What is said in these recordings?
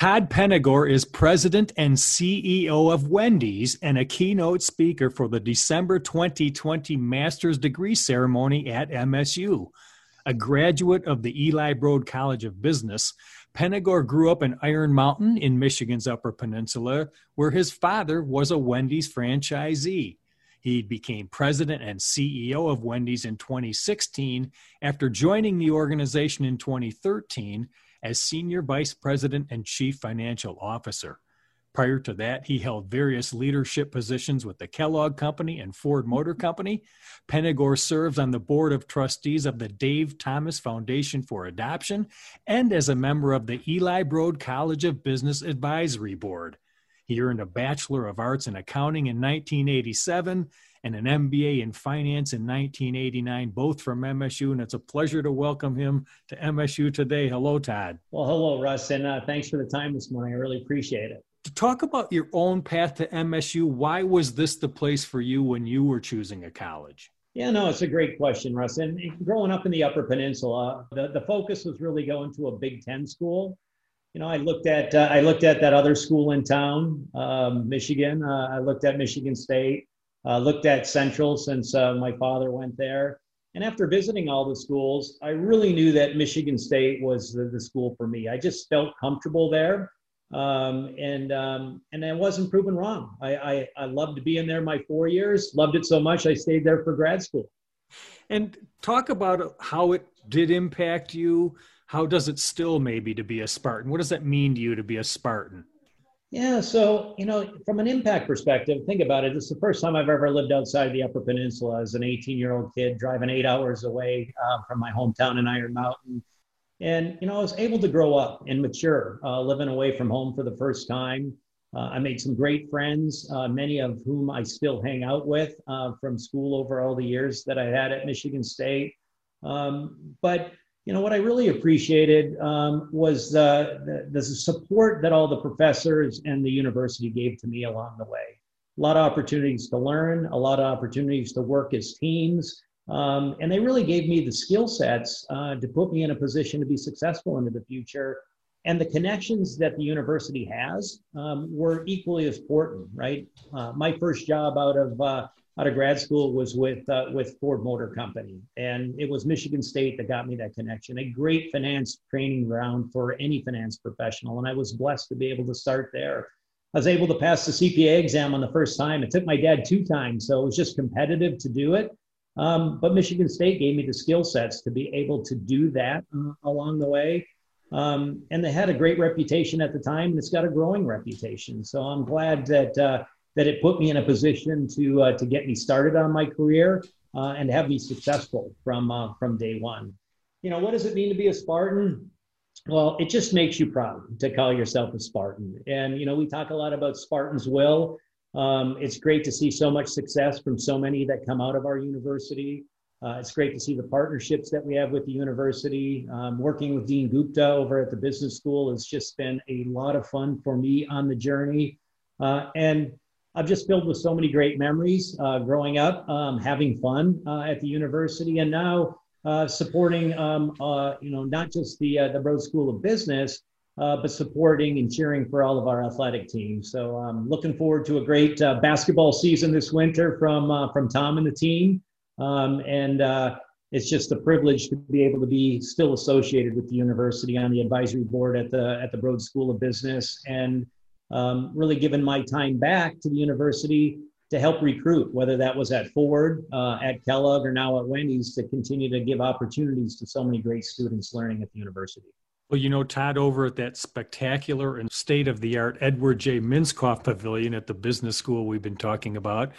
Todd Penegor is president and CEO of Wendy's and a keynote speaker for the December 2020 master's degree ceremony at MSU. A graduate of the Eli Broad College of Business, Penegor grew up in Iron Mountain in Michigan's Upper Peninsula, where his father was a Wendy's franchisee. He became president and CEO of Wendy's in 2016 after joining the organization in 2013 as Senior Vice President and Chief Financial Officer. Prior to that, he held various leadership positions with the Kellogg Company and Ford Motor Company. Penegor serves on the board of trustees of the Dave Thomas Foundation for Adoption and as a member of the Eli Broad College of Business Advisory Board. He earned a Bachelor of Arts in Accounting in 1987 and an MBA in finance in 1989, both from MSU. And it's a pleasure to welcome him to MSU today. Hello, Todd. Well, hello, Russ, and uh, thanks for the time this morning. I really appreciate it. To talk about your own path to MSU, why was this the place for you when you were choosing a college? Yeah, no, it's a great question, Russ. And growing up in the Upper Peninsula, the, the focus was really going to a Big Ten school. You know, I looked at uh, I looked at that other school in town, um, Michigan. Uh, I looked at Michigan State. Uh, looked at Central since uh, my father went there. And after visiting all the schools, I really knew that Michigan State was the, the school for me. I just felt comfortable there. Um, and um, and I wasn't proven wrong. I, I, I loved to be in there my four years, loved it so much I stayed there for grad school. And talk about how it did impact you. How does it still maybe to be a Spartan? What does that mean to you to be a Spartan? Yeah, so you know, from an impact perspective, think about it. Is the first time I've ever lived outside the Upper Peninsula as an 18-year-old kid, driving eight hours away uh, from my hometown in Iron Mountain, and you know, I was able to grow up and mature, uh, living away from home for the first time. Uh, I made some great friends, uh, many of whom I still hang out with uh, from school over all the years that I had at Michigan State. Um, but you know what I really appreciated um, was the, the, the support that all the professors and the university gave to me along the way. A lot of opportunities to learn, a lot of opportunities to work as teams, um, and they really gave me the skill sets uh, to put me in a position to be successful into the future. And the connections that the university has um, were equally as important, right? Uh, my first job out of uh, out of grad school was with uh, with Ford Motor Company, and it was Michigan State that got me that connection. A great finance training ground for any finance professional, and I was blessed to be able to start there. I was able to pass the CPA exam on the first time. It took my dad two times, so it was just competitive to do it. Um, but Michigan State gave me the skill sets to be able to do that uh, along the way. Um, and they had a great reputation at the time, and it's got a growing reputation. So I'm glad that uh, that it put me in a position to uh, to get me started on my career uh, and have me successful from uh, from day one. You know, what does it mean to be a Spartan? Well, it just makes you proud to call yourself a Spartan. And you know, we talk a lot about Spartan's will. Um, it's great to see so much success from so many that come out of our university. Uh, it's great to see the partnerships that we have with the university. Um, working with Dean Gupta over at the business school has just been a lot of fun for me on the journey. Uh, and I've just filled with so many great memories uh, growing up, um, having fun uh, at the university, and now uh, supporting, um, uh, you know, not just the uh, the Broad School of Business, uh, but supporting and cheering for all of our athletic teams. So I'm um, looking forward to a great basketball season this winter from from Tom and the team, um, and it's just a privilege to be able to be still associated with the university on the advisory board at the at the Broad School of Business and um, really given my time back to the university to help recruit, whether that was at Ford, uh, at Kellogg, or now at Wendy's, to continue to give opportunities to so many great students learning at the university. Well, you know, Todd, over at that spectacular and state of the art Edward J. Minskoff Pavilion at the business school we've been talking about,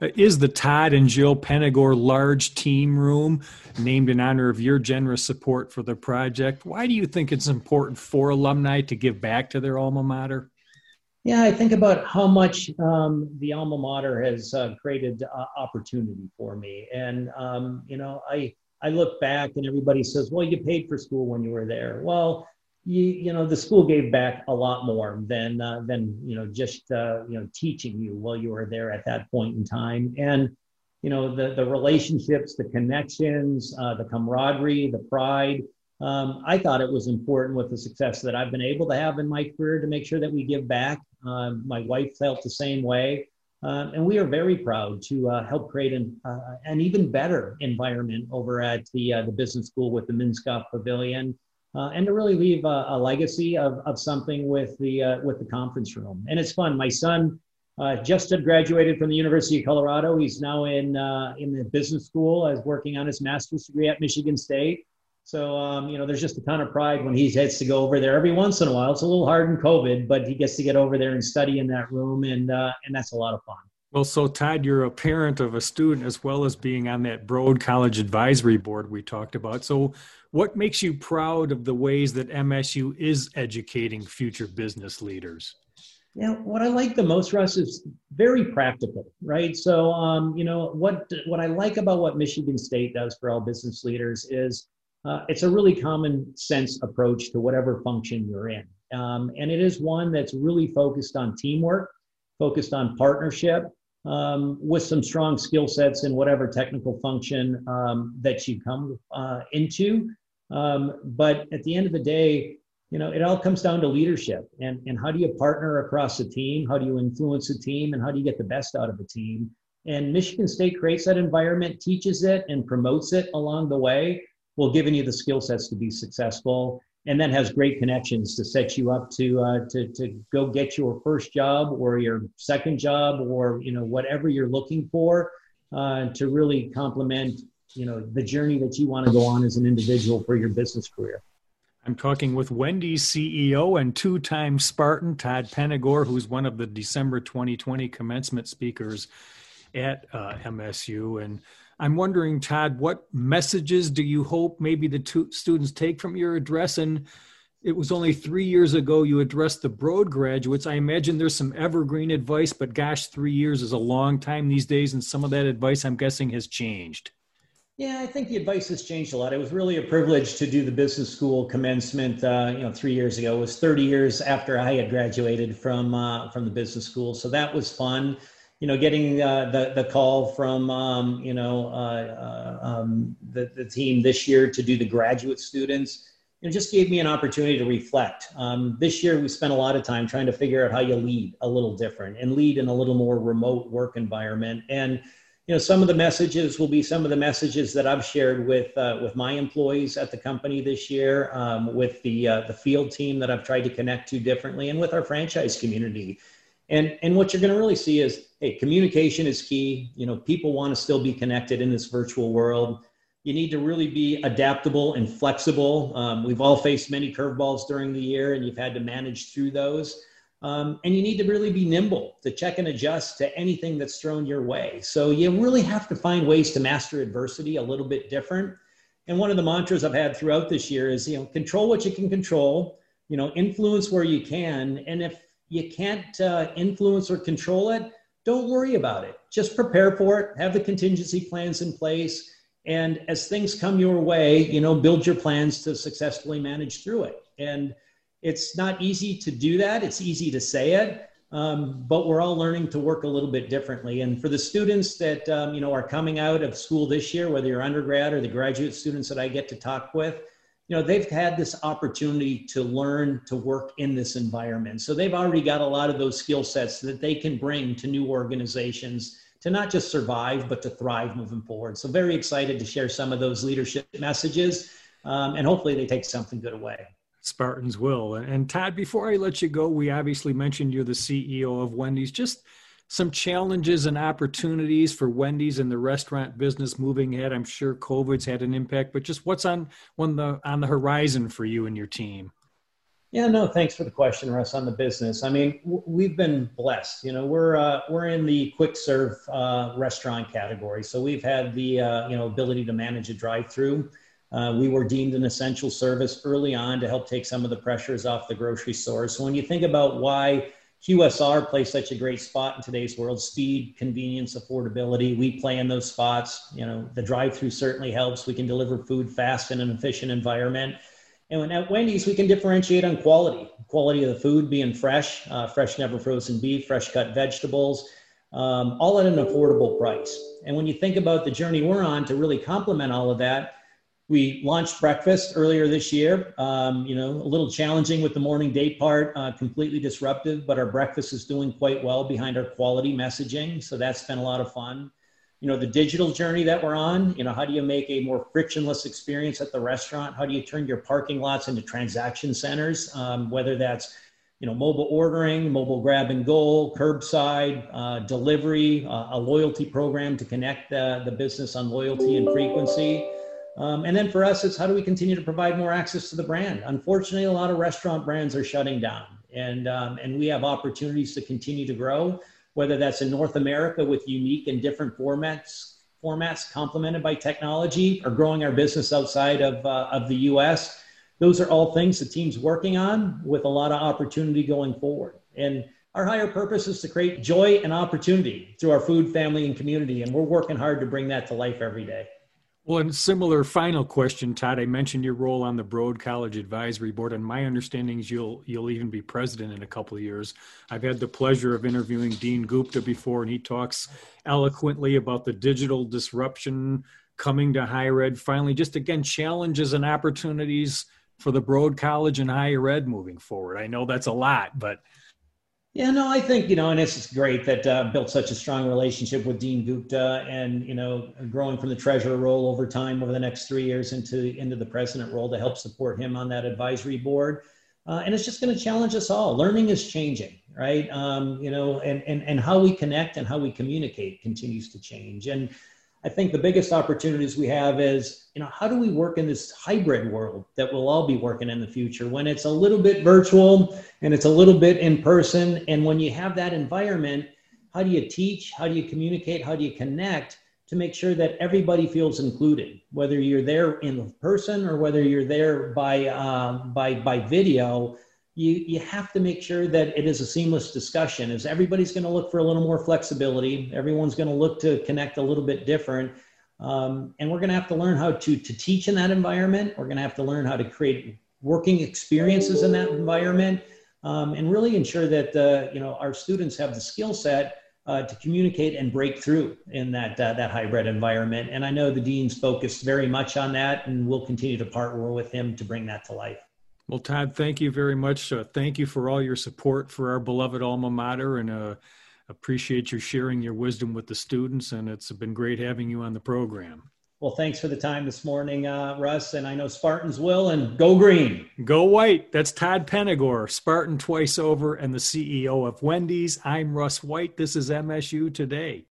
uh, is the Todd and Jill Penegor Large Team Room, named in honor of your generous support for the project. Why do you think it's important for alumni to give back to their alma mater? Yeah, I think about how much um, the alma mater has uh, created uh, opportunity for me, and um, you know, I I look back and everybody says, "Well, you paid for school when you were there." Well, you you know, the school gave back a lot more than uh, than you know just uh, you know teaching you while you were there at that point in time, and you know the the relationships, the connections, uh, the camaraderie, the pride um, I thought it was important with the success that I've been able to have in my career to make sure that we give back. Uh, my wife felt the same way. Uh, and we are very proud to uh, help create an, uh, an even better environment over at the, uh, the business school with the Minskoff Pavilion. Uh, and to really leave a, a, legacy of, of something with the with the conference room, and it's fun. My son just had graduated from the University of Colorado. He's now in in the business school as working on his master's degree at Michigan State. So, um, you know, there's just a ton of pride when he gets to go over there every once in a while. It's a little hard in COVID, but he gets to get over there and study in that room, and uh, and that's a lot of fun. Well, so Todd, you're a parent of a student as well as being on that Broad College Advisory Board we talked about. So, what makes you proud of the ways that MSU is educating future business leaders? Yeah, what I like the most, Russ, is very practical, right? So, um, you know, what what I like about what Michigan State does for all business leaders is uh, it's a really common sense approach to whatever function you're in. Um, and it is one that's really focused on teamwork, focused on partnership, um, with some strong skill sets in whatever technical function um, that you come uh, into. Um, but at the end of the day, you know, it all comes down to leadership and, and how do you partner across a team? How do you influence a team? And how do you get the best out of a team? And Michigan State creates that environment, teaches it, and promotes it along the way will giving you the skill sets to be successful and then has great connections to set you up to uh, to to go get your first job or your second job or you know whatever you're looking for uh, to really complement you know the journey that you want to go on as an individual for your business career. I'm talking with Wendy's CEO and two-time Spartan Todd Penegor, who's one of the December 2020 commencement speakers at uh, MSU and I'm wondering, Todd, what messages do you hope maybe the two students take from your address? And it was only three years ago you addressed the Broad graduates. I imagine there's some evergreen advice, but gosh, three years is a long time these days, and some of that advice I'm guessing has changed. Yeah, I think the advice has changed a lot. It was really a privilege to do the business school commencement, uh, you know, three years ago. It was 30 years after I had graduated from uh, from the business school, so that was fun you know, getting uh, the the call from um, you know uh, uh, um, the the team this year to do the graduate students, it just gave me an opportunity to reflect. Um, this year, we spent a lot of time trying to figure out how you lead a little different and lead in a little more remote work environment. And you know, some of the messages will be some of the messages that I've shared with uh, with my employees at the company this year, um, with the uh, the field team that I've tried to connect to differently, and with our franchise community and and what you're going to really see is hey communication is key. You know people want to still be connected in this virtual world. You need to really be adaptable and flexible. Um, we've all faced many curveballs during the year and you've had to manage through those. Um, and you need to really be nimble to check and adjust to anything that's thrown your way. So you really have to find ways to master adversity a little bit different. And one of the mantras i've had throughout this year is you know control what you can control you know influence where you can. And if you can't uh, influence or control it, don't worry about it. Just prepare for it, have the contingency plans in place. And as things come your way, you know, build your plans to successfully manage through it. And it's not easy to do that. It's easy to say it, um, but we're all learning to work a little bit differently. And for the students that um, you know are coming out of school this year, whether you're undergrad or the graduate students that I get to talk with, you know they've had this opportunity to learn to work in this environment. So they've already got a lot of those skill sets that they can bring to new organizations to not just survive but to thrive moving forward. So very excited to share some of those leadership messages um, and hopefully they take something good away. Spartans will. And todd before i let you go we obviously mentioned you're the ceo of wendy's. Just some challenges and opportunities for Wendy's and the restaurant business moving ahead? I'm sure COVID's had an impact, but just what's on on the on the horizon for you and your team? Yeah, no, thanks for the question, Russ. On the business, I mean, w- we've been blessed. You know, we're uh, we're in the quick serve uh, restaurant category, so we've had the uh, you know ability to manage a drive-through. Uh, we were deemed an essential service early on to help take some of the pressures off the grocery stores. So when you think about why QSR plays such a great spot in today's world. Speed, convenience, affordability. We play in those spots. You know, the drive-through certainly helps. We can deliver food fast in an efficient environment. And at Wendy's, we can differentiate on quality. Quality of the food being fresh, uh, fresh, never frozen beef, fresh cut vegetables, um, all at an affordable price. And when you think about the journey we're on to really complement all of that, we launched breakfast earlier this year. Um, you know, a little challenging with the morning day part, uh, completely disruptive, but our breakfast is doing quite well behind our quality messaging. So that's been a lot of fun. You know, the digital journey that we're on, you know, how do you make a more frictionless experience at the restaurant? How do you turn your parking lots into transaction centers? Um, whether that's, you know, mobile ordering, mobile grab and go, curbside, uh, delivery, uh, a loyalty program to connect uh, the business on loyalty and frequency. Um, and then for us, it's how do we continue to provide more access to the brand? Unfortunately, a lot of restaurant brands are shutting down, and um, and we have opportunities to continue to grow, whether that's in North America with unique and different formats formats complemented by technology, or growing our business outside of uh, of the U.S. Those are all things the team's working on with a lot of opportunity going forward. And our higher purpose is to create joy and opportunity through our food, family, and community, and we're working hard to bring that to life every day. Well, and similar final question, Todd. I mentioned your role on the Broad College Advisory Board, and my understanding is you'll you'll even be president in a couple of years. I've had the pleasure of interviewing Dean Gupta before, and he talks eloquently about the digital disruption coming to higher ed. Finally, just again challenges and opportunities for the Broad College and higher ed moving forward. I know that's a lot, but yeah, no, I think, you know, and it's great that uh, built such a strong relationship with Dean Gupta and, you know, growing from the treasurer role over time over the next three years into, into the president role to help support him on that advisory board. Uh, and it's just going to challenge us all. Learning is changing, right? Um, you know, and, and, and how we connect and how we communicate continues to change. And I think the biggest opportunities we have is, you know, how do we work in this hybrid world that we'll all be working in the future when it's a little bit virtual and it's a little bit in person? And when you have that environment, how do you teach? How do you communicate? How do you connect to make sure that everybody feels included, whether you're there in person or whether you're there by, uh, by, by video? You, you have to make sure that it is a seamless discussion. As everybody's going to look for a little more flexibility. Everyone's going to look to connect a little bit different. Um, and we're going to have to learn how to, to teach in that environment. We're going to have to learn how to create working experiences in that environment um, and really ensure that uh, you know our students have the skill set uh, to communicate and break through in that uh, that hybrid environment. And i know the dean's focused very much on that and we'll continue to partner with him to bring that to life well, Todd, thank you very much. Uh, thank you for all your support for our beloved alma mater, and uh, appreciate your sharing your wisdom with the students. And it's been great having you on the program. Well, thanks for the time this morning, uh, Russ. And I know Spartans will, and go green. Go white. That's Todd Penegor, Spartan twice over, and the CEO of Wendy's. I'm Russ White. This is MSU Today.